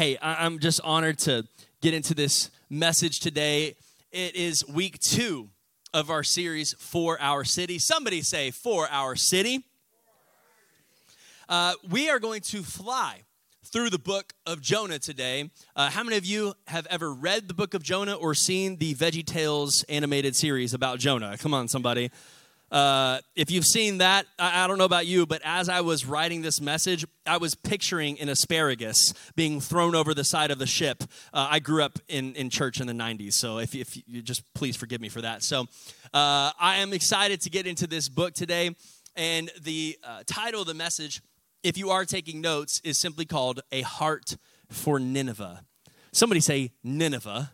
hey, I'm just honored to get into this message today. It is week two of our series, For Our City. Somebody say, For Our City. Uh, we are going to fly through the book of Jonah today. Uh, how many of you have ever read the book of Jonah or seen the Veggie Tales animated series about Jonah? Come on, somebody. Uh, if you've seen that, I, I, don't know about you, but as I was writing this message, I was picturing an asparagus being thrown over the side of the ship. Uh, I grew up in, in church in the 90s, so if, if you just please forgive me for that. So uh, I am excited to get into this book today. And the uh, title of the message, if you are taking notes, is simply called A Heart for Nineveh. Somebody say Nineveh.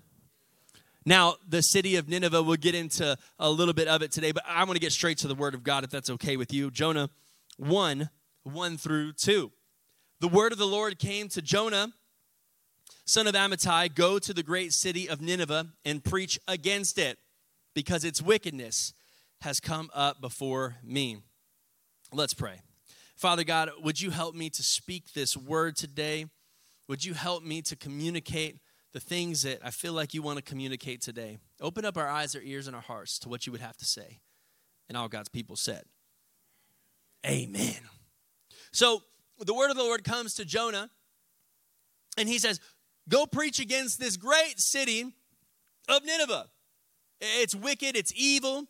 Now, the city of Nineveh, we'll get into a little bit of it today, but I want to get straight to the word of God if that's okay with you. Jonah 1 1 through 2. The word of the Lord came to Jonah, son of Amittai Go to the great city of Nineveh and preach against it, because its wickedness has come up before me. Let's pray. Father God, would you help me to speak this word today? Would you help me to communicate the things that I feel like you want to communicate today. Open up our eyes, our ears, and our hearts to what you would have to say. And all God's people said, Amen. So the word of the Lord comes to Jonah, and he says, Go preach against this great city of Nineveh. It's wicked, it's evil.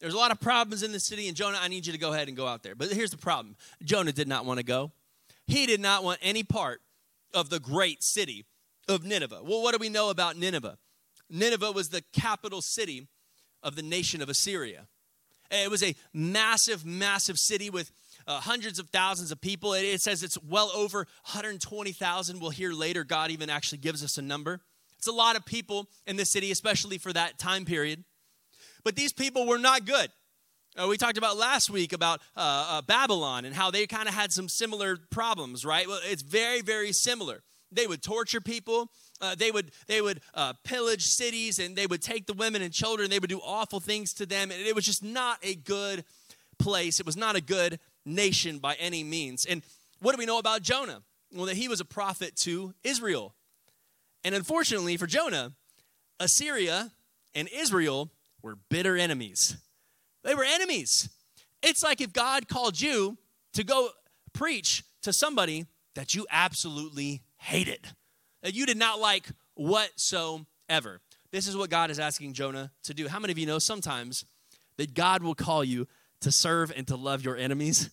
There's a lot of problems in the city, and Jonah, I need you to go ahead and go out there. But here's the problem Jonah did not want to go, he did not want any part of the great city of Nineveh. Well, what do we know about Nineveh? Nineveh was the capital city of the nation of Assyria. It was a massive, massive city with uh, hundreds of thousands of people. It, it says it's well over 120,000. We'll hear later, God even actually gives us a number. It's a lot of people in the city, especially for that time period. But these people were not good. Uh, we talked about last week about uh, uh, Babylon and how they kind of had some similar problems, right? Well, it's very, very similar. They would torture people. Uh, they would they would uh, pillage cities and they would take the women and children. They would do awful things to them. And it was just not a good place. It was not a good nation by any means. And what do we know about Jonah? Well, that he was a prophet to Israel. And unfortunately for Jonah, Assyria and Israel were bitter enemies. They were enemies. It's like if God called you to go preach to somebody that you absolutely hated, that you did not like whatsoever. This is what God is asking Jonah to do. How many of you know sometimes that God will call you to serve and to love your enemies?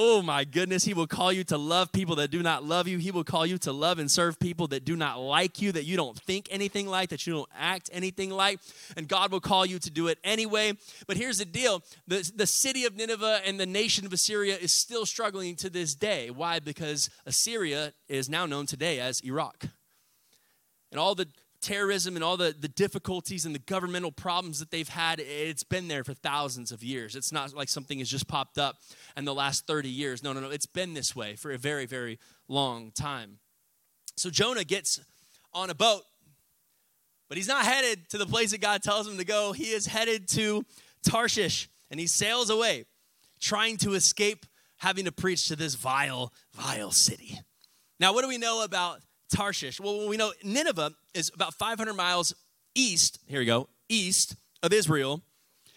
Oh my goodness, He will call you to love people that do not love you. He will call you to love and serve people that do not like you, that you don't think anything like, that you don't act anything like. And God will call you to do it anyway. But here's the deal the, the city of Nineveh and the nation of Assyria is still struggling to this day. Why? Because Assyria is now known today as Iraq. And all the terrorism and all the, the difficulties and the governmental problems that they've had, it's been there for thousands of years. It's not like something has just popped up in the last 30 years. No, no, no. It's been this way for a very, very long time. So Jonah gets on a boat, but he's not headed to the place that God tells him to go. He is headed to Tarshish and he sails away, trying to escape having to preach to this vile, vile city. Now, what do we know about Tarshish? Well, we know Nineveh is about 500 miles east, here we go, east of Israel.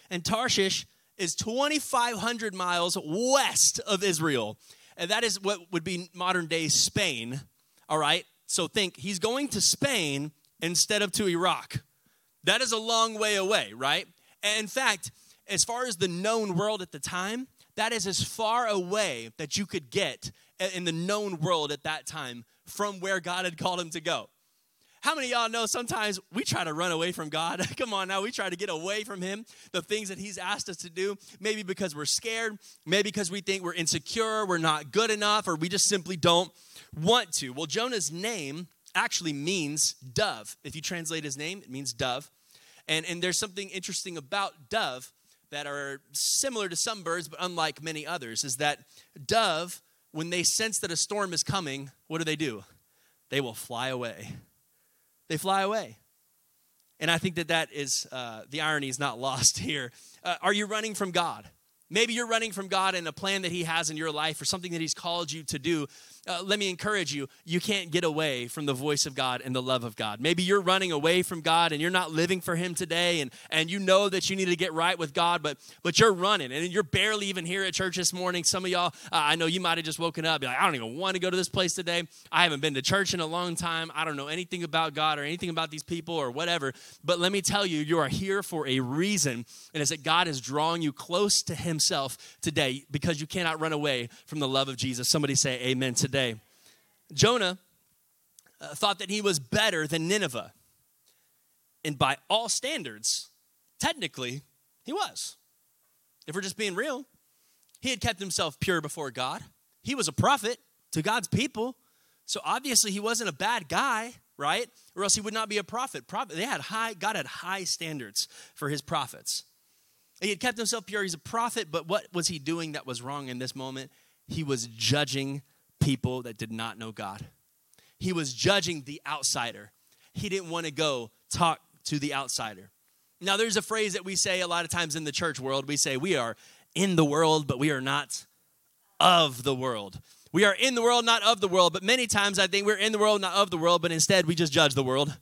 And Tarshish is 2,500 miles west of Israel. And that is what would be modern day Spain. All right? So think he's going to Spain instead of to Iraq. That is a long way away, right? And in fact, as far as the known world at the time, that is as far away that you could get in the known world at that time from where God had called him to go. How many y'all know sometimes we try to run away from God? Come on now, we try to get away from Him, the things that He's asked us to do, maybe because we're scared, maybe because we think we're insecure, we're not good enough, or we just simply don't want to. Well, Jonah's name actually means dove. If you translate his name, it means dove. And, and there's something interesting about dove that are similar to some birds, but unlike many others, is that dove when they sense that a storm is coming, what do they do? They will fly away. They fly away. And I think that that is, uh, the irony is not lost here. Uh, are you running from God? Maybe you're running from God and a plan that He has in your life or something that He's called you to do. Uh, let me encourage you you can't get away from the voice of God and the love of God. Maybe you're running away from God and you're not living for Him today, and, and you know that you need to get right with God, but, but you're running and you're barely even here at church this morning. Some of y'all, uh, I know you might have just woken up, like, I don't even want to go to this place today. I haven't been to church in a long time. I don't know anything about God or anything about these people or whatever. But let me tell you, you are here for a reason, and it's that God is drawing you close to Himself today because you cannot run away from the love of Jesus. Somebody say amen today. Jonah uh, thought that he was better than Nineveh. And by all standards, technically, he was. If we're just being real, he had kept himself pure before God. He was a prophet to God's people. So obviously, he wasn't a bad guy, right? Or else he would not be a prophet. prophet they had high, God had high standards for his prophets. He had kept himself pure. He's a prophet, but what was he doing that was wrong in this moment? He was judging people that did not know God. He was judging the outsider. He didn't want to go talk to the outsider. Now, there's a phrase that we say a lot of times in the church world. We say, We are in the world, but we are not of the world. We are in the world, not of the world. But many times I think we're in the world, not of the world, but instead we just judge the world.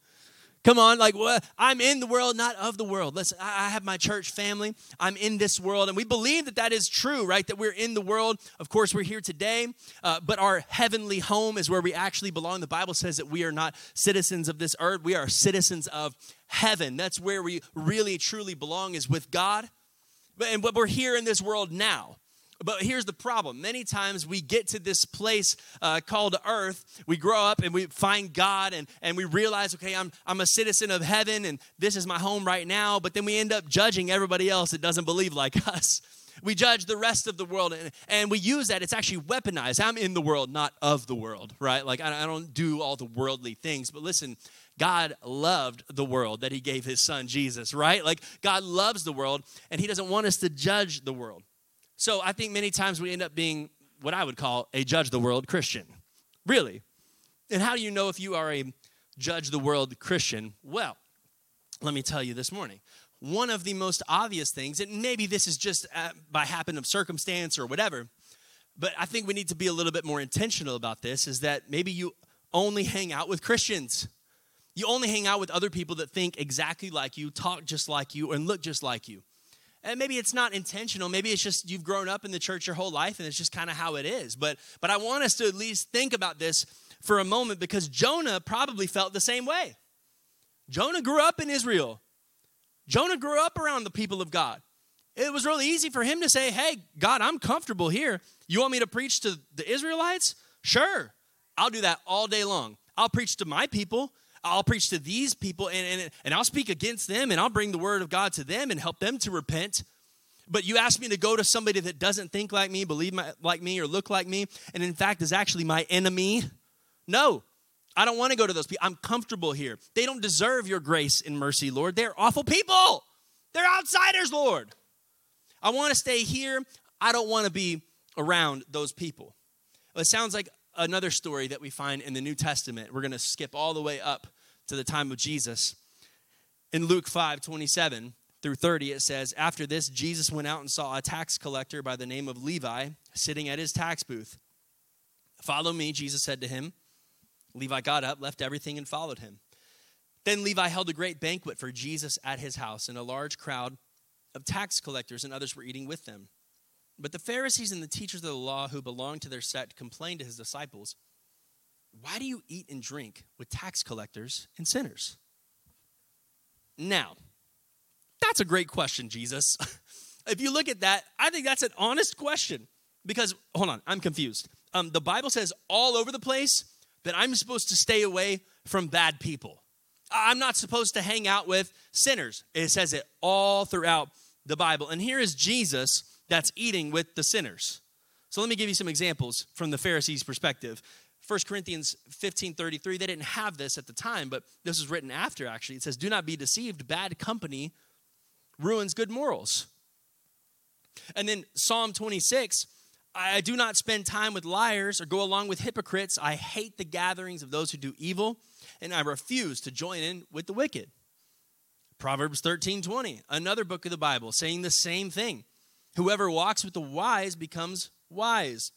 Come on, like well, I'm in the world, not of the world. Listen, I have my church family. I'm in this world, and we believe that that is true, right? That we're in the world. Of course, we're here today, uh, but our heavenly home is where we actually belong. The Bible says that we are not citizens of this earth; we are citizens of heaven. That's where we really truly belong, is with God. And but we're here in this world now. But here's the problem. Many times we get to this place uh, called earth, we grow up and we find God and, and we realize, okay, I'm, I'm a citizen of heaven and this is my home right now. But then we end up judging everybody else that doesn't believe like us. We judge the rest of the world and, and we use that. It's actually weaponized. I'm in the world, not of the world, right? Like I, I don't do all the worldly things. But listen, God loved the world that he gave his son Jesus, right? Like God loves the world and he doesn't want us to judge the world. So I think many times we end up being what I would call a judge the world Christian. Really. And how do you know if you are a judge the world Christian? Well, let me tell you this morning. One of the most obvious things, and maybe this is just uh, by happen of circumstance or whatever, but I think we need to be a little bit more intentional about this is that maybe you only hang out with Christians. You only hang out with other people that think exactly like you, talk just like you, and look just like you. And maybe it's not intentional. Maybe it's just you've grown up in the church your whole life and it's just kind of how it is. But but I want us to at least think about this for a moment because Jonah probably felt the same way. Jonah grew up in Israel. Jonah grew up around the people of God. It was really easy for him to say, "Hey, God, I'm comfortable here. You want me to preach to the Israelites? Sure. I'll do that all day long. I'll preach to my people. I'll preach to these people and, and, and I'll speak against them and I'll bring the word of God to them and help them to repent. But you ask me to go to somebody that doesn't think like me, believe my, like me, or look like me, and in fact is actually my enemy. No, I don't want to go to those people. I'm comfortable here. They don't deserve your grace and mercy, Lord. They're awful people. They're outsiders, Lord. I want to stay here. I don't want to be around those people. It sounds like another story that we find in the New Testament. We're going to skip all the way up to the time of Jesus. In Luke 5 27 through 30, it says, After this, Jesus went out and saw a tax collector by the name of Levi sitting at his tax booth. Follow me, Jesus said to him. Levi got up, left everything, and followed him. Then Levi held a great banquet for Jesus at his house, and a large crowd of tax collectors and others were eating with them. But the Pharisees and the teachers of the law who belonged to their sect complained to his disciples, Why do you eat and drink with tax collectors and sinners? Now, that's a great question, Jesus. if you look at that, I think that's an honest question. Because, hold on, I'm confused. Um, the Bible says all over the place that I'm supposed to stay away from bad people. I'm not supposed to hang out with sinners. It says it all throughout the Bible. And here is Jesus that's eating with the sinners. So let me give you some examples from the Pharisees' perspective. 1 Corinthians 15 33, they didn't have this at the time, but this was written after actually. It says, Do not be deceived, bad company ruins good morals. And then Psalm 26, I do not spend time with liars or go along with hypocrites. I hate the gatherings of those who do evil, and I refuse to join in with the wicked. Proverbs 13 20, another book of the Bible, saying the same thing. Whoever walks with the wise becomes wise.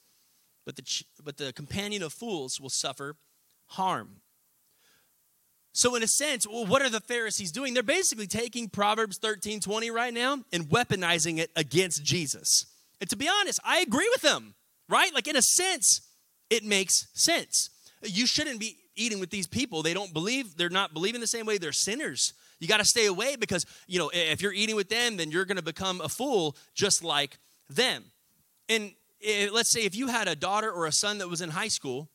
but the, but the companion of fools will suffer harm. So, in a sense, well, what are the Pharisees doing? They're basically taking Proverbs 13 20 right now and weaponizing it against Jesus. And to be honest, I agree with them, right? Like, in a sense, it makes sense. You shouldn't be eating with these people. They don't believe, they're not believing the same way. They're sinners. You got to stay away because, you know, if you're eating with them, then you're going to become a fool just like them. And eh, let's say if you had a daughter or a son that was in high school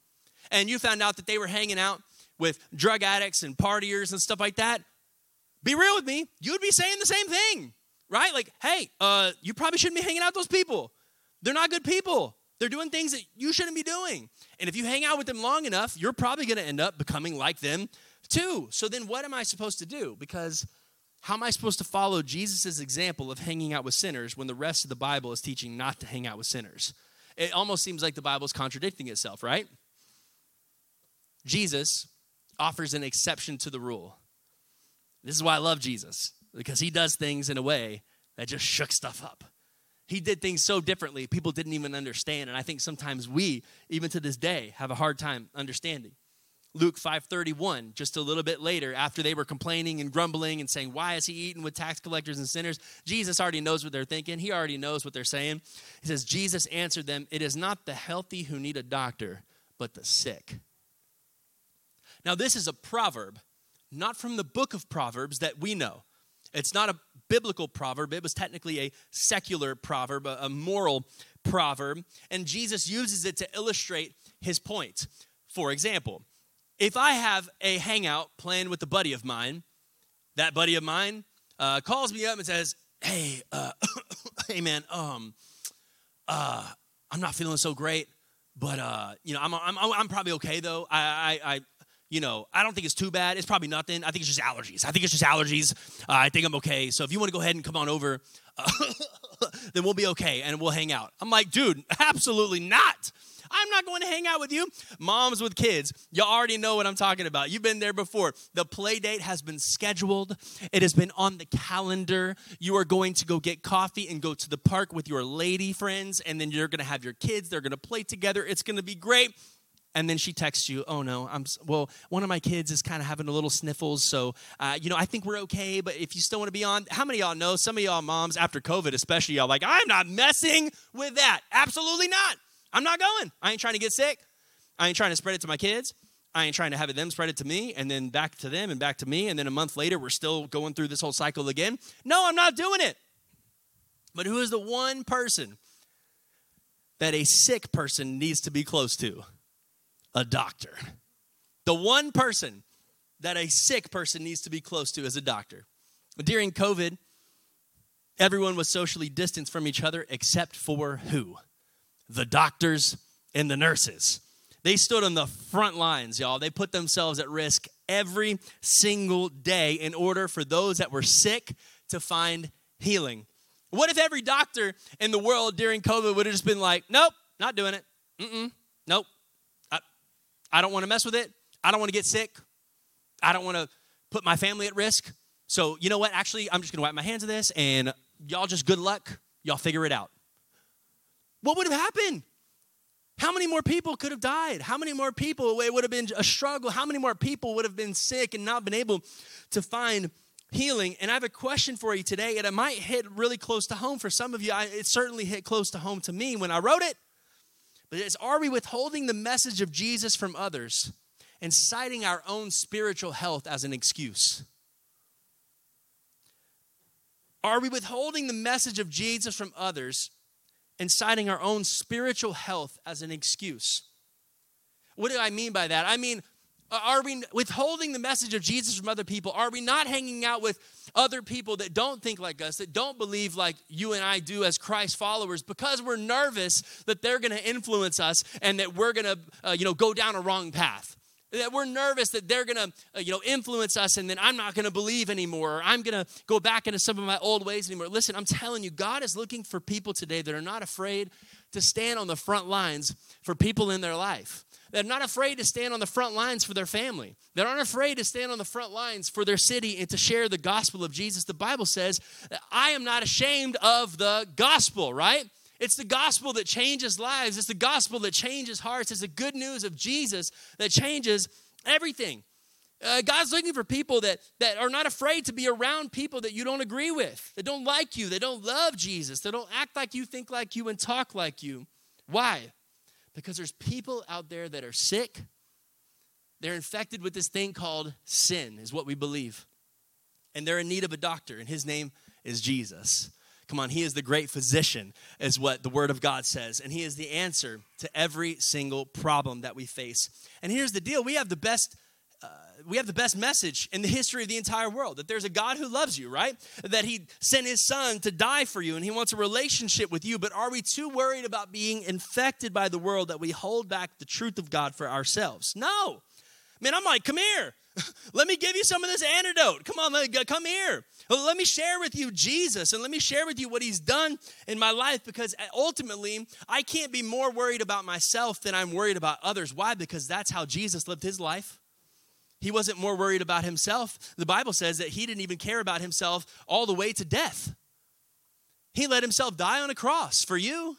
and you found out that they were hanging out with drug addicts and partiers and stuff like that, be real with me, you'd be saying the same thing, right? Like, hey, uh, you probably shouldn't be hanging out with those people. They're not good people. They're doing things that you shouldn't be doing. And if you hang out with them long enough, you're probably going to end up becoming like them too. So then what am I supposed to do? Because how am I supposed to follow Jesus' example of hanging out with sinners when the rest of the Bible is teaching not to hang out with sinners? It almost seems like the Bible is contradicting itself, right? Jesus offers an exception to the rule. This is why I love Jesus, because he does things in a way that just shook stuff up. He did things so differently, people didn't even understand. And I think sometimes we, even to this day, have a hard time understanding. Luke 5:31, just a little bit later, after they were complaining and grumbling and saying, Why is he eating with tax collectors and sinners? Jesus already knows what they're thinking. He already knows what they're saying. He says, Jesus answered them, It is not the healthy who need a doctor, but the sick. Now, this is a proverb, not from the book of Proverbs that we know. It's not a biblical proverb, it was technically a secular proverb, a, moral proverb, and Jesus uses it to illustrate his point. For example, if I have a hangout planned with a buddy of mine, that buddy of mine uh, calls me up and says, "Hey, uh, hey man, um, uh, I'm not feeling so great, but uh, you know, I'm, I'm I'm probably okay though. I I, I you know, I don't think it's too bad. It's probably nothing. I think it's just allergies. I think it's just allergies. Uh, I think I'm okay. So if you want to go ahead and come on over, uh, then we'll be okay and we'll hang out. I'm like, dude, absolutely not. I'm not going to hang out with you. Moms with kids, you already know what I'm talking about. You've been there before. The play date has been scheduled, it has been on the calendar. You are going to go get coffee and go to the park with your lady friends, and then you're going to have your kids. They're going to play together. It's going to be great and then she texts you, "Oh no, I'm well. One of my kids is kind of having a little sniffles, so uh, you know I think we're okay. But if you still want to be on, how many y'all know? Some of y'all moms after COVID, especially y'all, like I'm not messing with that. Absolutely not. I'm not going. I ain't trying to get sick. I ain't trying to spread it to my kids. I ain't trying to have them spread it to me and then back to them and back to me. And then a month later, we're still going through this whole cycle again. No, I'm not doing it. But who is the one person that a sick person needs to be close to? a doctor. The one person that a sick person needs to be close to is a doctor. During COVID, everyone was socially distanced from each other except for who? The doctors and the nurses. They stood on the front lines, y'all. They put themselves at risk every single day in order for those that were sick to find healing. What if every doctor in the world during COVID would have just been like, nope, not doing it. Mm-mm, nope, I don't want to mess with it. I don't want to get sick. I don't want to put my family at risk. So, you know what? Actually, I'm just going to wipe my hands of this and y'all just good luck. Y'all figure it out. What would have happened? How many more people could have died? How many more people, it would have been a struggle. How many more people would have been sick and not been able to find healing? And I have a question for you today, and it might hit really close to home for some of you. I, it certainly hit close to home to me when I wrote it. But is are we withholding the message of Jesus from others and citing our own spiritual health as an excuse? Are we withholding the message of Jesus from others and citing our own spiritual health as an excuse? What do I mean by that? I mean, are we withholding the message of Jesus from other people? Are we not hanging out with other people that don't think like us, that don't believe like you and I do as Christ followers because we're nervous that they're going to influence us and that we're going to, uh, you know, go down a wrong path? That we're nervous that they're gonna uh, you know influence us and then i'm not gonna believe anymore or i'm gonna go back into some of my old ways anymore listen i'm telling you god is looking for people today that are not afraid to stand on the front lines for people in their life they're not afraid to stand on the front lines for their family. They aren't afraid to stand on the front lines for their city and to share the gospel of Jesus. The Bible says, I am not ashamed of the gospel, right? It's the gospel that changes lives. It's the gospel that changes hearts. It's the good news of Jesus that changes everything. Uh, God's looking for people that, that are not afraid to be around people that you don't agree with, that don't like you, that don't love Jesus, that don't act like you, think like you, and talk like you. Why? Because there's people out there that are sick. They're infected with this thing called sin, is what we believe. And they're in need of a doctor, and his name is Jesus. Come on, he is the great physician, is what the word of God says. And he is the answer to every single problem that we face. And here's the deal we have the best. Uh, we have the best message in the history of the entire world that there's a God who loves you, right? That he sent his son to die for you and he wants a relationship with you. But are we too worried about being infected by the world that we hold back the truth of God for ourselves? No. Man, I'm like, come here. let me give you some of this antidote. Come on, come here. Oh, let me share with you Jesus and let me share with you what he's done in my life because ultimately I can't be more worried about myself than I'm worried about others. Why? Because that's how Jesus lived his life. He wasn't more worried about himself. The Bible says that he didn't even care about himself all the way to death. He let himself die on a cross for you.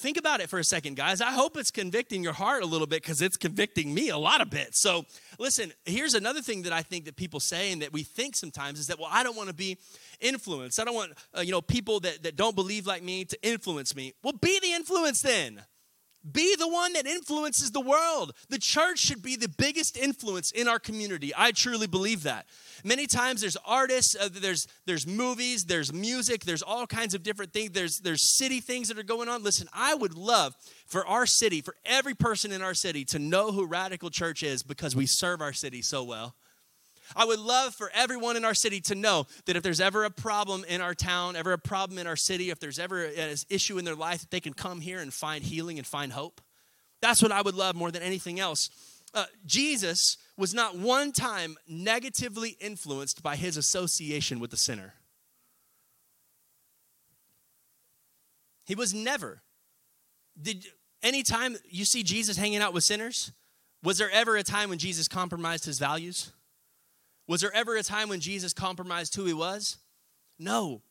Think about it for a second, guys. I hope it's convicting your heart a little bit because it's convicting me a lot of bit. So, listen, here's another thing that I think that people say and that we think sometimes is that, well, I don't want to be influenced. I don't want, uh, you know, people that, that don't believe like me to influence me. Well, be the influence then. Be the one that influences the world. The church should be the biggest influence in our community. I truly believe that. Many times there's artists, uh, there's there's movies, there's music, there's all kinds of different things. There's there's city things that are going on. Listen, I would love for our city, for every person in our city to know who Radical Church is because we serve our city so well. I would love for everyone in our city to know that if there's ever a problem in our town, ever a problem in our city, if there's ever an issue in their life, that they can come here and find healing and find hope. That's what I would love more than anything else. Uh, Jesus was not one time negatively influenced by his association with the sinner. He was never. Did any time you see Jesus hanging out with sinners, was there ever a time when Jesus compromised his values? Was there ever a time when Jesus compromised who he was? No.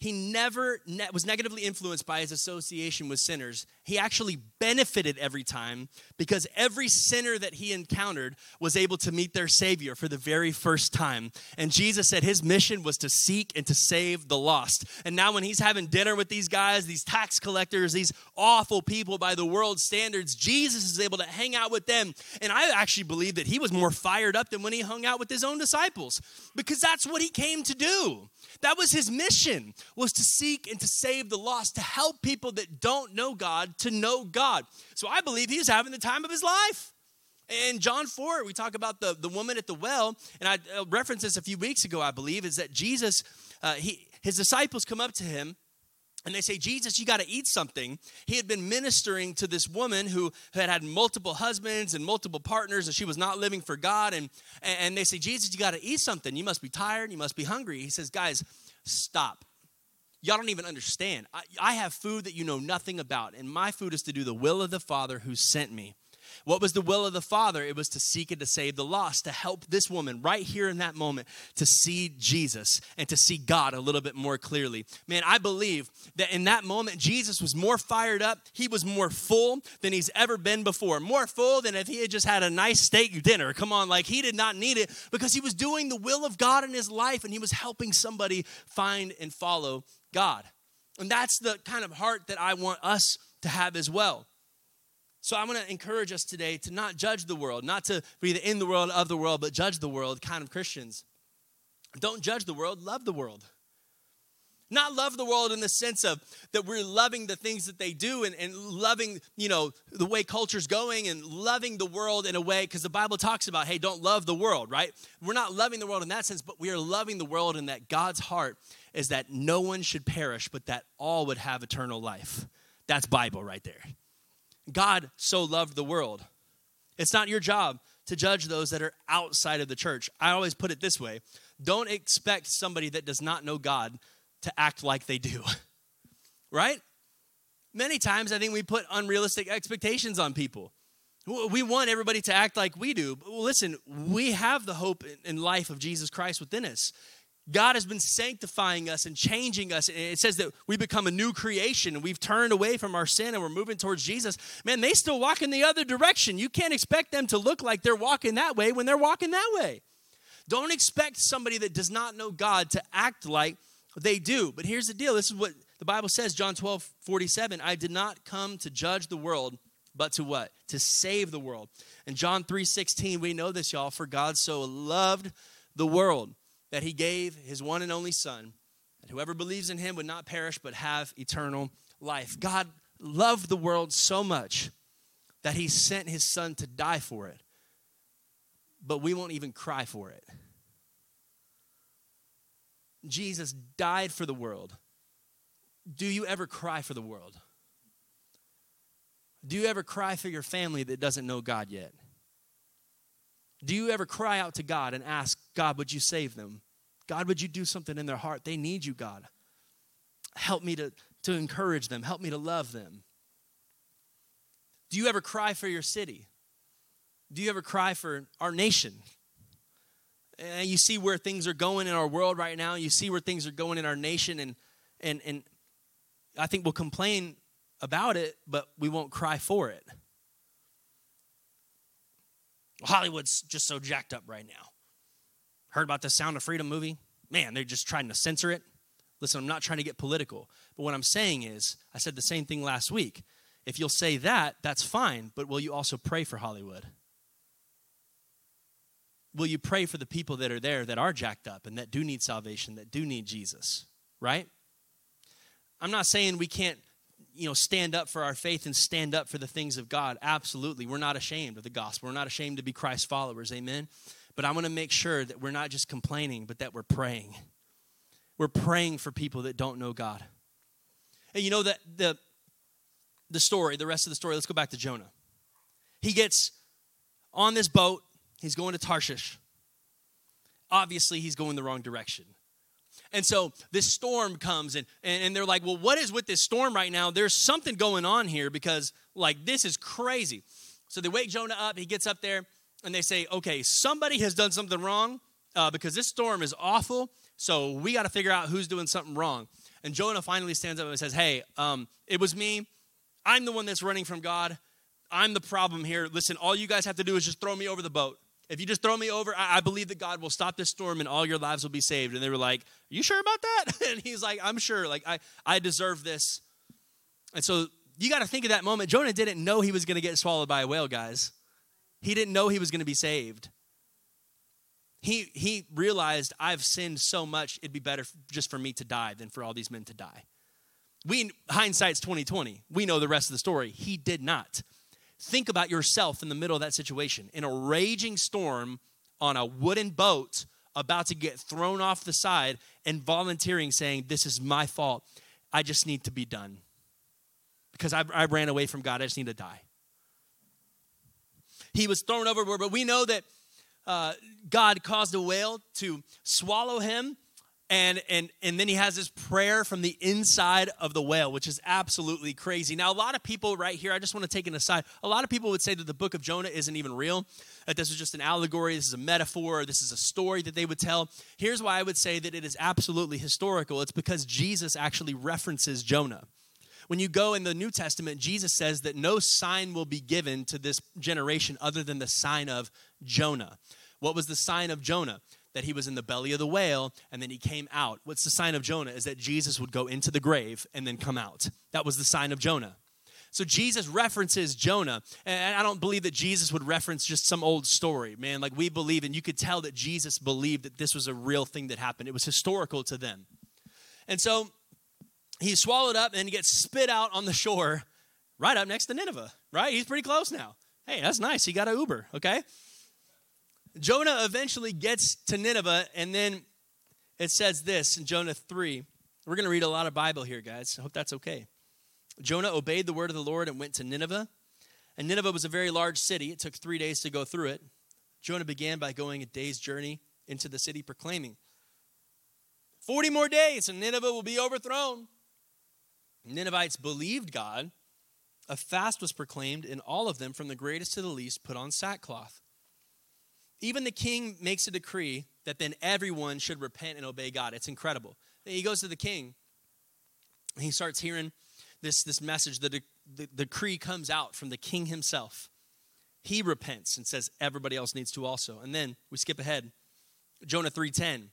He never ne- was negatively influenced by his association with sinners. He actually benefited every time because every sinner that he encountered was able to meet their Savior for the very first time. And Jesus said his mission was to seek and to save the lost. And now, when he's having dinner with these guys, these tax collectors, these awful people by the world standards, Jesus is able to hang out with them. And I actually believe that he was more fired up than when he hung out with his own disciples because that's what he came to do. That was his mission was to seek and to save the lost, to help people that don't know God to know God. So I believe he was having the time of his life. In John 4, we talk about the, the woman at the well, and I uh, referenced this a few weeks ago, I believe, is that Jesus, uh, he, his disciples come up to him and they say, Jesus, you got to eat something. He had been ministering to this woman who had had multiple husbands and multiple partners, and she was not living for God. And, and they say, Jesus, you got to eat something. You must be tired. You must be hungry. He says, Guys, stop. Y'all don't even understand. I, I have food that you know nothing about, and my food is to do the will of the Father who sent me. What was the will of the Father? It was to seek and to save the lost, to help this woman right here in that moment to see Jesus and to see God a little bit more clearly. Man, I believe that in that moment, Jesus was more fired up. He was more full than he's ever been before. More full than if he had just had a nice steak dinner. Come on, like he did not need it because he was doing the will of God in his life and he was helping somebody find and follow God. And that's the kind of heart that I want us to have as well. So I'm going to encourage us today to not judge the world, not to be the in the world, of the world, but judge the world kind of Christians. Don't judge the world, love the world. Not love the world in the sense of that we're loving the things that they do and, and loving, you know, the way culture's going and loving the world in a way, because the Bible talks about, hey, don't love the world, right? We're not loving the world in that sense, but we are loving the world in that God's heart is that no one should perish, but that all would have eternal life. That's Bible right there. God so loved the world. It's not your job to judge those that are outside of the church. I always put it this way don't expect somebody that does not know God to act like they do, right? Many times I think we put unrealistic expectations on people. We want everybody to act like we do. But listen, we have the hope in life of Jesus Christ within us. God has been sanctifying us and changing us. And it says that we become a new creation and we've turned away from our sin and we're moving towards Jesus. Man, they still walk in the other direction. You can't expect them to look like they're walking that way when they're walking that way. Don't expect somebody that does not know God to act like they do. But here's the deal this is what the Bible says, John 12, 47. I did not come to judge the world, but to what? To save the world. And John 3, 16, we know this, y'all. For God so loved the world that he gave his one and only Son, that whoever believes in him would not perish but have eternal life. God loved the world so much that he sent his Son to die for it, but we won't even cry for it. Jesus died for the world. Do you ever cry for the world? Do you ever cry for your family that doesn't know God yet? Do you ever cry out to God and ask, God, would you save them? God, would you do something in their heart? They need you, God. Help me to, to encourage them, help me to love them. Do you ever cry for your city? Do you ever cry for our nation? And you see where things are going in our world right now. You see where things are going in our nation, and and and I think we'll complain about it, but we won't cry for it. Hollywood's just so jacked up right now. Heard about the Sound of Freedom movie? Man, they're just trying to censor it. Listen, I'm not trying to get political, but what I'm saying is, I said the same thing last week. If you'll say that, that's fine, but will you also pray for Hollywood? Will you pray for the people that are there that are jacked up and that do need salvation, that do need Jesus, right? I'm not saying we can't you know stand up for our faith and stand up for the things of god. Absolutely. We're not ashamed of the gospel. We're not ashamed to be christ followers. Amen? But i want to make sure that we're not just complaining but that we're praying. We're praying for people that don't know god. And you know that the the story the rest of the story let's go back to jonah. He gets on this boat he's going to tarshish obviously he's going the wrong direction and so this storm comes and, and, they're like, well, what is with this storm right now? There's something going on here because, like, this is crazy. So they wake Jonah up. He gets up there and they say, okay, somebody has done something wrong uh, because this storm is awful. So we got to figure out who's doing something wrong. And Jonah finally stands up and says, hey, um, it was me. I'm the one that's running from God. I'm the problem here. Listen, all you guys have to do is just throw me over the boat. If you just throw me over, I, I, believe that God will stop this storm and all your lives will be saved. And they were like, Are you sure about that? And he's like, I'm sure. Like, I, I deserve this. And so you got to think of that moment. Jonah didn't know he was going to get swallowed by a whale, guys. He didn't know he was going to be saved. He, he realized, I've sinned so much, it'd be better just for me to die than for all these men to die. We, hindsight's 2020. We know the rest of the story. He did not. Think about yourself in the middle of that situation in a raging storm on a wooden boat about to get thrown off the side and volunteering saying, This is my fault. I just need to be done. Because I, I ran away from God. I just need to die. He was thrown overboard, but we know that uh, God caused a whale to swallow him and and and then he has this prayer from the inside of the whale which is absolutely crazy now a lot of people right here i just want to take an aside a lot of people would say that the book of jonah isn't even real that this is just an allegory this is a metaphor this is a story that they would tell here's why i would say that it is absolutely historical it's because jesus actually references jonah when you go in the New Testament, Jesus says that no sign will be given to this generation other than the sign of Jonah. What was the sign of Jonah? That he was in the belly of the whale and then he came out. What's the sign of Jonah? Is that Jesus would go into the grave and then come out. That was the sign of Jonah. So Jesus references Jonah. And I don't believe that Jesus would reference just some old story, man. Like we believe, and you could tell that Jesus believed that this was a real thing that happened. It was historical to them. And so he's swallowed up and he gets spit out on the shore right up next to Nineveh, right? He's pretty close now. Hey, that's nice. He got an Uber, okay? Jonah eventually gets to Nineveh, and then it says this in Jonah 3. We're going to read a lot of Bible here, guys. I hope that's okay. Jonah obeyed the word of the Lord and went to Nineveh. And Nineveh was a very large city. It took three days to go through it. Jonah began by going a day's journey into the city, proclaiming, 40 more days and Nineveh will be overthrown. Ninevites believed God. A fast was proclaimed, and all of them, from the greatest to the least, put on sackcloth. Even the king makes a decree that then everyone should repent and obey God. It's incredible. He goes to the king, he starts hearing this, this message. The, the, the decree comes out from the king himself. He repents and says everybody else needs to also. And then we skip ahead. Jonah 3:10.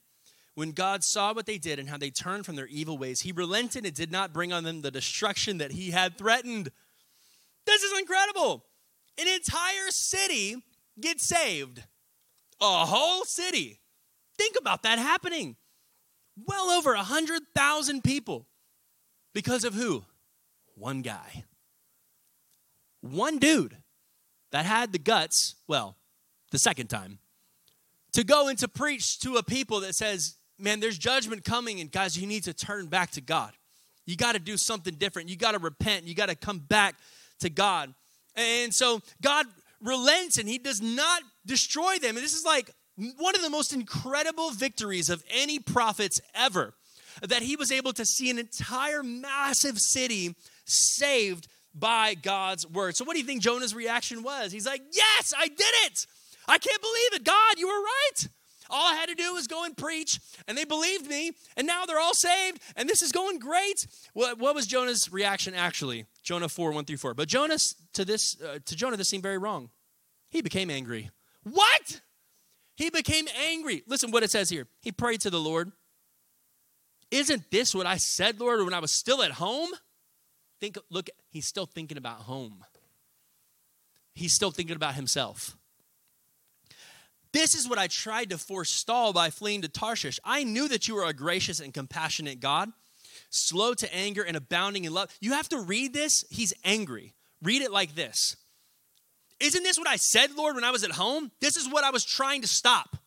When God saw what they did and how they turned from their evil ways, he relented and did not bring on them the destruction that he had threatened. This is incredible. An entire city gets saved. A whole city. Think about that happening. Well over a 100,000 people. Because of who? One guy. One dude that had the guts, well, the second time, to go and to preach to a people that says, man, there's judgment coming, and guys, you need to turn back to God. You got to do something different. You got to repent. You got to come back to God. And so God relents and he does not destroy them. And this is like one of the most incredible victories of any prophets ever that he was able to see an entire massive city saved by God's word. So, what do you think Jonah's reaction was? He's like, Yes, I did it. I can't believe it. God, you were right. All I had to do was go and preach, and they believed me, and now they're all saved, and this is going great. What, what was Jonah's reaction actually? Jonah 4, 1 through 4. But Jonah, to this, uh, to Jonah, this seemed very wrong. He became angry. What? He became angry. Listen what it says here. He prayed to the Lord. Isn't this what I said, Lord, when I was still at home? Think, look, he's still thinking about home. He's still thinking about himself. This is what I tried to forestall by fleeing to Tarshish. I knew that you were a gracious and compassionate God, slow to anger and abounding in love. You have to read this. He's angry. Read it like this Isn't this what I said, Lord, when I was at home? This is what I was trying to stop.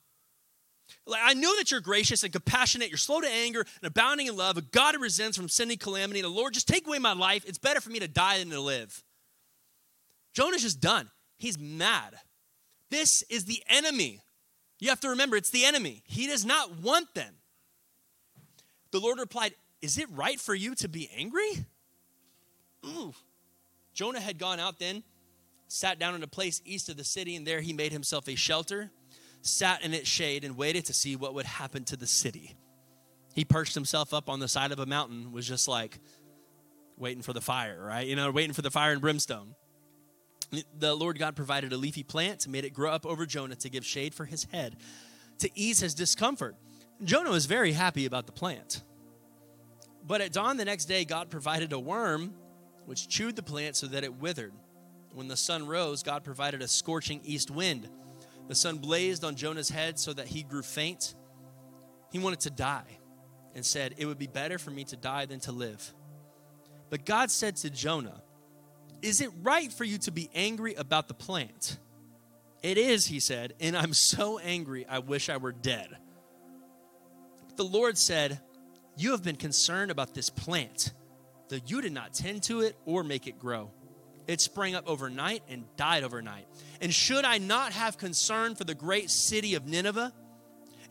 Like, I know that you're gracious and compassionate, you're slow to anger and abounding in love, a God who resents from sending calamity. The Lord, just take away my life. It's better for me to die than to live. Jonah's just done. He's mad. This is the enemy. You have to remember, it's the enemy. He does not want them. The Lord replied, Is it right for you to be angry? Ooh. Jonah had gone out then, sat down in a place east of the city, and there he made himself a shelter, sat in its shade, and waited to see what would happen to the city. He perched himself up on the side of a mountain, was just like waiting for the fire, right? You know, waiting for the fire and brimstone the Lord God provided a leafy plant, made it grow up over Jonah to give shade for his head, to ease his discomfort. Jonah was very happy about the plant. But at dawn the next day, God provided a worm which chewed the plant so that it withered. When the sun rose, God provided a scorching east wind. The sun blazed on Jonah's head so that he grew faint. He wanted to die and said, It would be better for me to die than to live. But God said to Jonah, is it right for you to be angry about the plant? It is, he said, and I'm so angry, I wish I were dead. The Lord said, You have been concerned about this plant, though you did not tend to it or make it grow. It sprang up overnight and died overnight. And should I not have concern for the great city of Nineveh,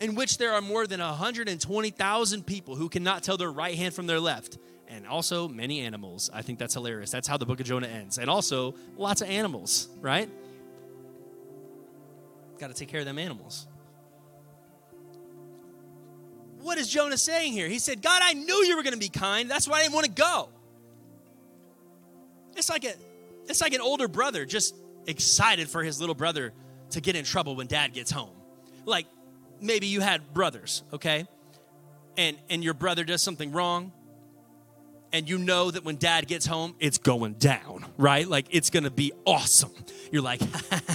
in which there are more than 120,000 people who cannot tell their right hand from their left? and also many animals. I think that's hilarious. That's how the book of Jonah ends. And also lots of animals, right? Got to take care of them animals. What is Jonah saying here? He said, God, I knew you were going to be kind. That's why I didn't want to go. It's like a it's like an older brother just excited for his little brother to get in trouble when dad gets home. Like maybe you had brothers, okay? And and your brother does something wrong and you know that when dad gets home, it's going down, right? Like it's gonna be awesome. You're like,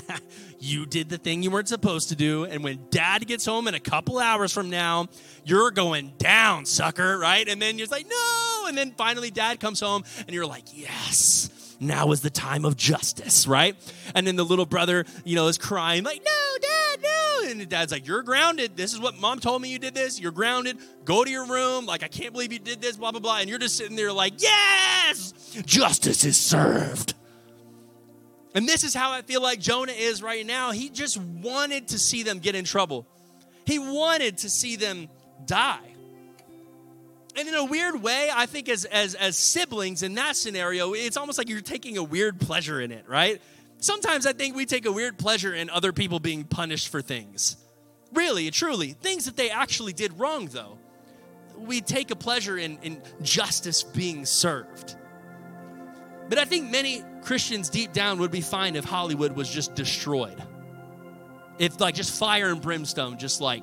you did the thing you weren't supposed to do. And when dad gets home in a couple hours from now, you're going down, sucker, right? And then you're like, no. And then finally dad comes home and you're like, yes now is the time of justice, right? And then the little brother, you know, is crying, like, no, dad, no. And the dad's like, you're grounded. This is what mom told me you did this. You're grounded. Go to your room. Like, I can't believe you did this, blah, blah, blah. And you're just sitting there like, yes, justice is served. And this is how I feel like Jonah is right now. He just wanted to see them get in trouble, he wanted to see them die. And in a weird way, I think as, as, as siblings in that scenario, it's almost like you're taking a weird pleasure in it, right? Sometimes I think we take a weird pleasure in other people being punished for things. Really, truly. Things that they actually did wrong, though. We take a pleasure in, in justice being served. But I think many Christians deep down would be fine if Hollywood was just destroyed. If, like, just fire and brimstone, just like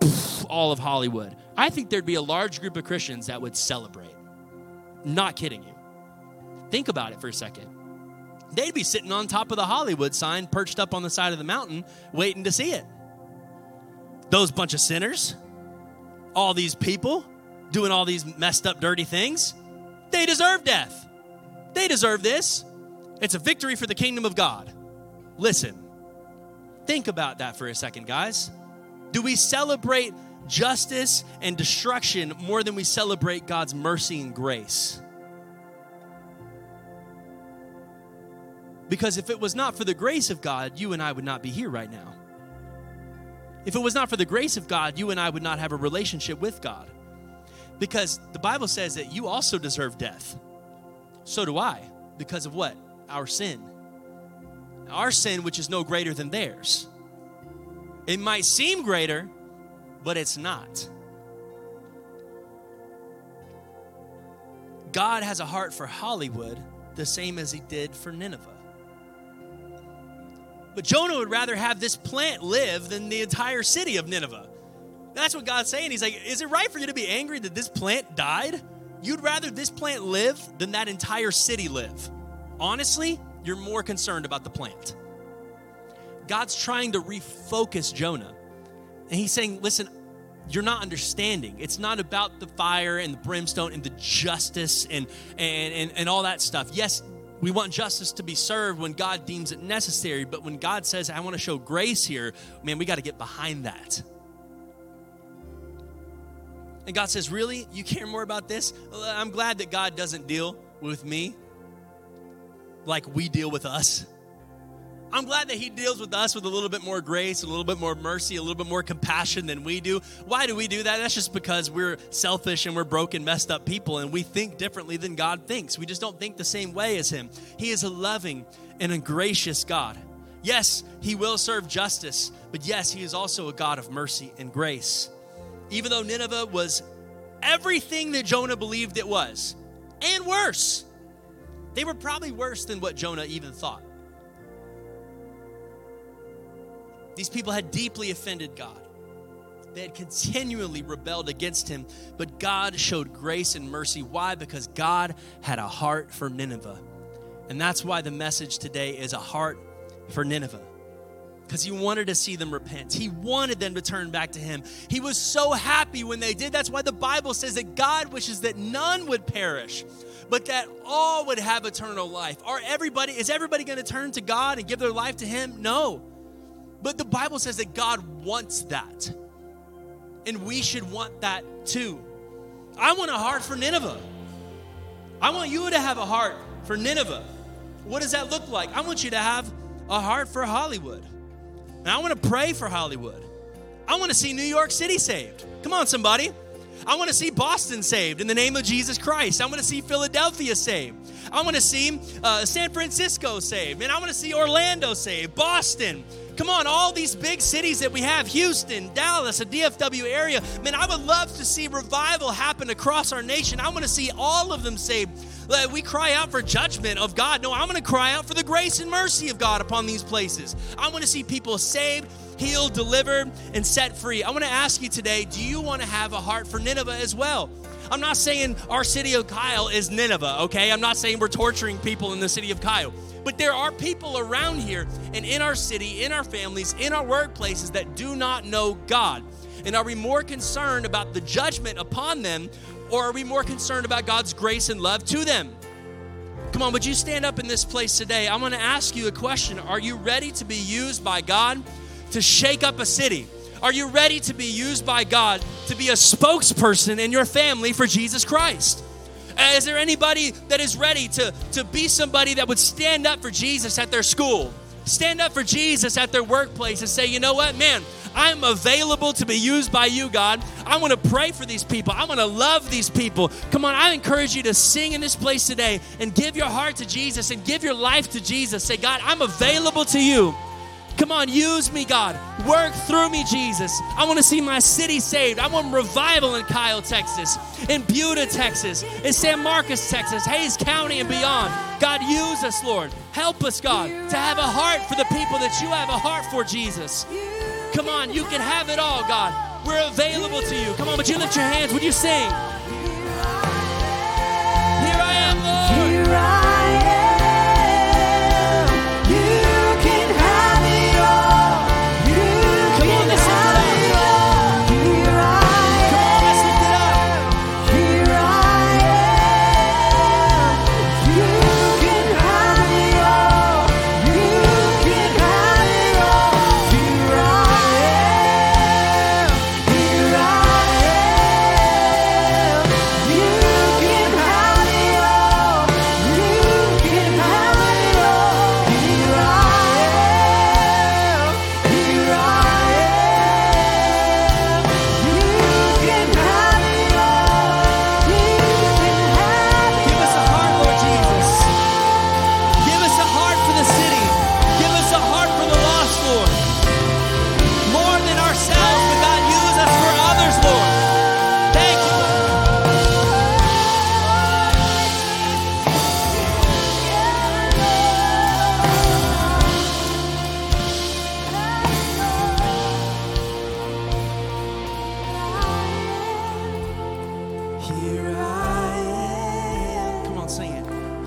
poof, all of Hollywood. I think there'd be a large group of Christians that would celebrate. Not kidding you. Think about it for a second. They'd be sitting on top of the Hollywood sign, perched up on the side of the mountain, waiting to see it. Those bunch of sinners, all these people doing all these messed up, dirty things, they deserve death. They deserve this. It's a victory for the kingdom of God. Listen, think about that for a second, guys. Do we celebrate justice and destruction more than we celebrate God's mercy and grace? Because if it was not for the grace of God, you and I would not be here right now. If it was not for the grace of God, you and I would not have a relationship with God. Because the Bible says that you also deserve death. So do I. Because of what? Our sin. Our sin, which is no greater than theirs. It might seem greater, but it's not. God has a heart for Hollywood the same as he did for Nineveh. But Jonah would rather have this plant live than the entire city of Nineveh. That's what God's saying. He's like, Is it right for you to be angry that this plant died? You'd rather this plant live than that entire city live. Honestly, you're more concerned about the plant. God's trying to refocus Jonah. And he's saying, Listen, you're not understanding. It's not about the fire and the brimstone and the justice and, and, and, and all that stuff. Yes, we want justice to be served when God deems it necessary, but when God says, I want to show grace here, man, we got to get behind that. And God says, Really? You care more about this? I'm glad that God doesn't deal with me like we deal with us. I'm glad that He deals with us with a little bit more grace, a little bit more mercy, a little bit more compassion than we do. Why do we do that? That's just because we're selfish and we're broken, messed up people, and we think differently than God thinks. We just don't think the same way as Him. He is a loving and a gracious God. Yes, He will serve justice, but yes, He is also a God of mercy and grace. Even though Nineveh was everything that Jonah believed it was, and worse, they were probably worse than what Jonah even thought. These people had deeply offended God. They had continually rebelled against him, but God showed grace and mercy. Why? Because God had a heart for Nineveh. And that's why the message today is a heart for Nineveh. Because he wanted to see them repent. He wanted them to turn back to him. He was so happy when they did. That's why the Bible says that God wishes that none would perish, but that all would have eternal life. Are everybody is everybody going to turn to God and give their life to him? No. But the Bible says that God wants that. And we should want that too. I want a heart for Nineveh. I want you to have a heart for Nineveh. What does that look like? I want you to have a heart for Hollywood. And I want to pray for Hollywood. I want to see New York City saved. Come on, somebody. I want to see Boston saved in the name of Jesus Christ. I want to see Philadelphia saved. I want to see uh, San Francisco saved. And I want to see Orlando saved, Boston, Come on, all these big cities that we have Houston, Dallas, a DFW area. Man, I would love to see revival happen across our nation. I want to see all of them saved. We cry out for judgment of God. No, I'm going to cry out for the grace and mercy of God upon these places. I want to see people saved, healed, delivered, and set free. I want to ask you today do you want to have a heart for Nineveh as well? I'm not saying our city of Kyle is Nineveh, okay? I'm not saying we're torturing people in the city of Kyle. But there are people around here and in our city, in our families, in our workplaces that do not know God. And are we more concerned about the judgment upon them or are we more concerned about God's grace and love to them? Come on, would you stand up in this place today? I'm going to ask you a question. Are you ready to be used by God to shake up a city? Are you ready to be used by God to be a spokesperson in your family for Jesus Christ? Uh, is there anybody that is ready to, to be somebody that would stand up for Jesus at their school? Stand up for Jesus at their workplace and say, you know what, man, I'm available to be used by you, God. I want to pray for these people. I want to love these people. Come on, I encourage you to sing in this place today and give your heart to Jesus and give your life to Jesus. Say, God, I'm available to you. Come on, use me, God. Work through me, Jesus. I want to see my city saved. I want revival in Kyle, Texas, in Buda, Texas, in San Marcos, Texas, Hays County, and beyond. God, use us, Lord. Help us, God, to have a heart for the people that you have a heart for, Jesus. Come on, you can have it all, God. We're available to you. Come on, would you lift your hands? Would you sing?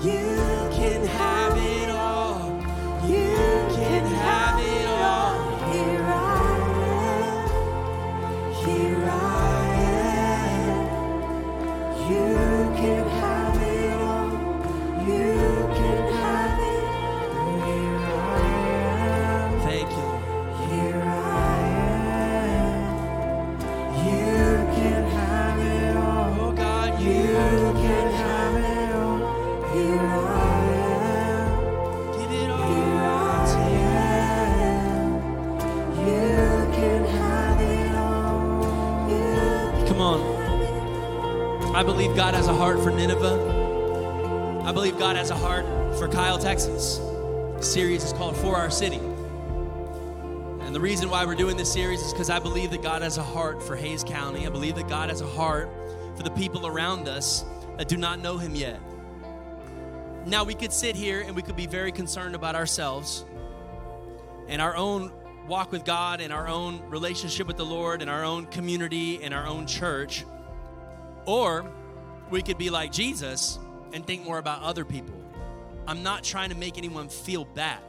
You Nineveh. I believe God has a heart for Kyle, Texas. The series is called For Our City. And the reason why we're doing this series is because I believe that God has a heart for Hays County. I believe that God has a heart for the people around us that do not know Him yet. Now, we could sit here and we could be very concerned about ourselves and our own walk with God and our own relationship with the Lord and our own community and our own church. Or we could be like Jesus and think more about other people. I'm not trying to make anyone feel bad,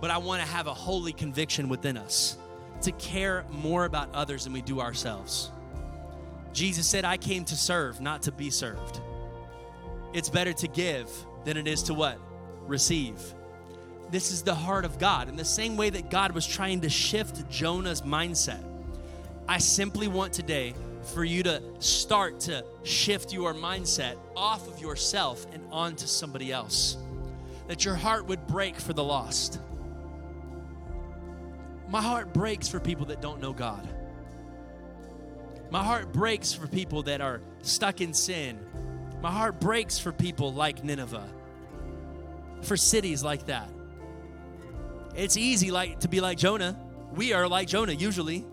but I want to have a holy conviction within us to care more about others than we do ourselves. Jesus said, I came to serve, not to be served. It's better to give than it is to what? Receive. This is the heart of God. In the same way that God was trying to shift Jonah's mindset, I simply want today for you to start to shift your mindset off of yourself and onto somebody else. That your heart would break for the lost. My heart breaks for people that don't know God. My heart breaks for people that are stuck in sin. My heart breaks for people like Nineveh, for cities like that. It's easy like to be like Jonah. We are like Jonah usually.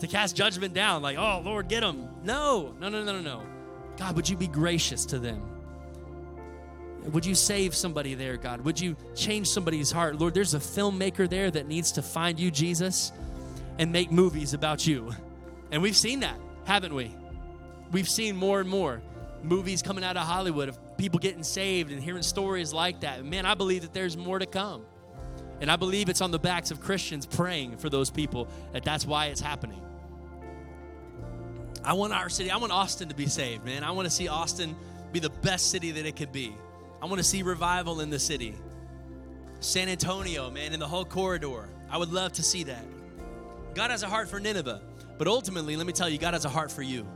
To cast judgment down like, "Oh, Lord, get them." No. No, no, no, no, no. God, would you be gracious to them? Would you save somebody there, God? Would you change somebody's heart? Lord, there's a filmmaker there that needs to find you, Jesus, and make movies about you. And we've seen that, haven't we? We've seen more and more movies coming out of Hollywood of people getting saved and hearing stories like that. Man, I believe that there's more to come. And I believe it's on the backs of Christians praying for those people that that's why it's happening. I want our city, I want Austin to be saved, man. I want to see Austin be the best city that it could be. I want to see revival in the city. San Antonio, man, in the whole corridor. I would love to see that. God has a heart for Nineveh, but ultimately, let me tell you, God has a heart for you.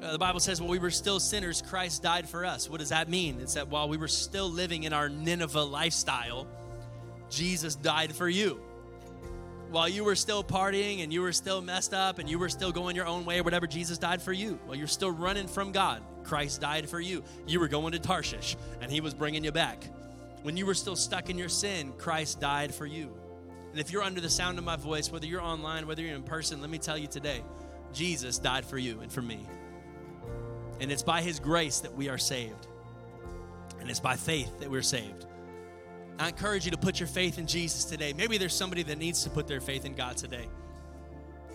Uh, the Bible says, while we were still sinners, Christ died for us. What does that mean? It's that while we were still living in our Nineveh lifestyle, Jesus died for you. While you were still partying and you were still messed up and you were still going your own way or whatever, Jesus died for you. While you're still running from God, Christ died for you. You were going to Tarshish and he was bringing you back. When you were still stuck in your sin, Christ died for you. And if you're under the sound of my voice, whether you're online, whether you're in person, let me tell you today Jesus died for you and for me. And it's by his grace that we are saved. And it's by faith that we're saved. I encourage you to put your faith in Jesus today. Maybe there's somebody that needs to put their faith in God today.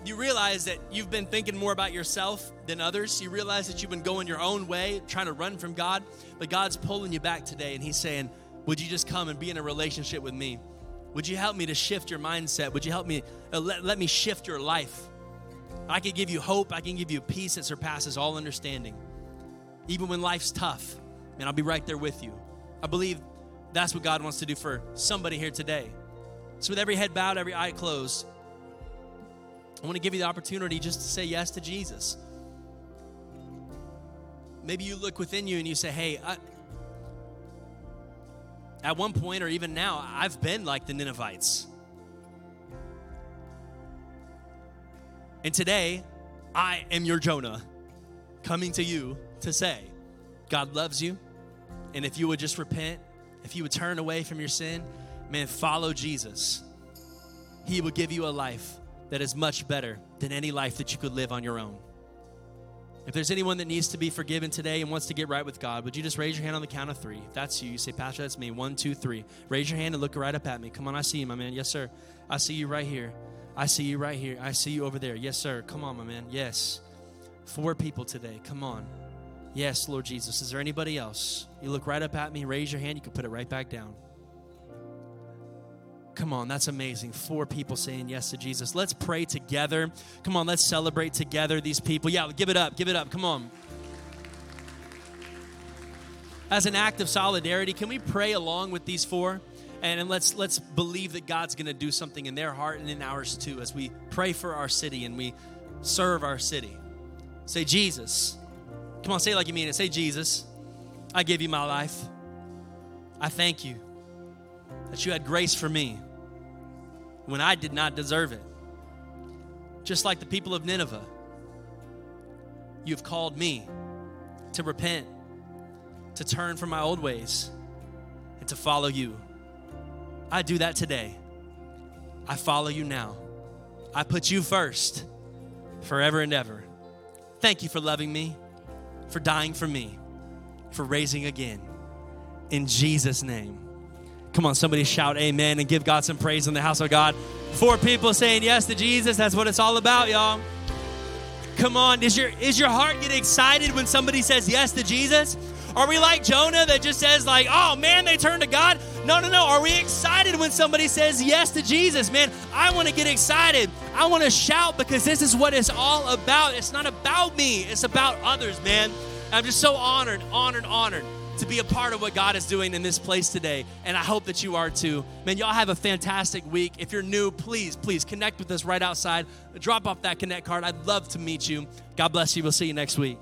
You realize that you've been thinking more about yourself than others. You realize that you've been going your own way, trying to run from God, but God's pulling you back today and He's saying, Would you just come and be in a relationship with me? Would you help me to shift your mindset? Would you help me, uh, let, let me shift your life? I can give you hope, I can give you peace that surpasses all understanding. Even when life's tough, man, I'll be right there with you. I believe that's what God wants to do for somebody here today. So, with every head bowed, every eye closed, I want to give you the opportunity just to say yes to Jesus. Maybe you look within you and you say, hey, I, at one point or even now, I've been like the Ninevites. And today, I am your Jonah coming to you to say, God loves you. And if you would just repent, if you would turn away from your sin, man, follow Jesus. He will give you a life that is much better than any life that you could live on your own. If there's anyone that needs to be forgiven today and wants to get right with God, would you just raise your hand on the count of three? If that's you, you say, Pastor, that's me. One, two, three. Raise your hand and look right up at me. Come on, I see you, my man. Yes, sir. I see you right here. I see you right here. I see you over there. Yes, sir. Come on, my man. Yes. Four people today. Come on. Yes, Lord Jesus. Is there anybody else? You look right up at me, raise your hand, you can put it right back down. Come on, that's amazing. Four people saying yes to Jesus. Let's pray together. Come on, let's celebrate together these people. Yeah, give it up, give it up. Come on. As an act of solidarity, can we pray along with these four? And, and let's let's believe that God's going to do something in their heart and in ours too as we pray for our city and we serve our city. Say Jesus. Come on, say it like you mean it. Say Jesus. I give you my life. I thank you that you had grace for me when I did not deserve it. Just like the people of Nineveh, you've called me to repent, to turn from my old ways, and to follow you. I do that today. I follow you now. I put you first forever and ever. Thank you for loving me, for dying for me, for raising again. In Jesus' name. Come on, somebody shout amen and give God some praise in the house of God. Four people saying yes to Jesus. That's what it's all about, y'all. Come on, is your is your heart get excited when somebody says yes to Jesus? Are we like Jonah that just says like, "Oh man, they turned to God"? No, no, no. Are we excited when somebody says yes to Jesus? Man, I want to get excited. I want to shout because this is what it's all about. It's not about me. It's about others, man. I'm just so honored, honored, honored to be a part of what God is doing in this place today. And I hope that you are too. Man, y'all have a fantastic week. If you're new, please, please connect with us right outside. Drop off that Connect card. I'd love to meet you. God bless you. We'll see you next week.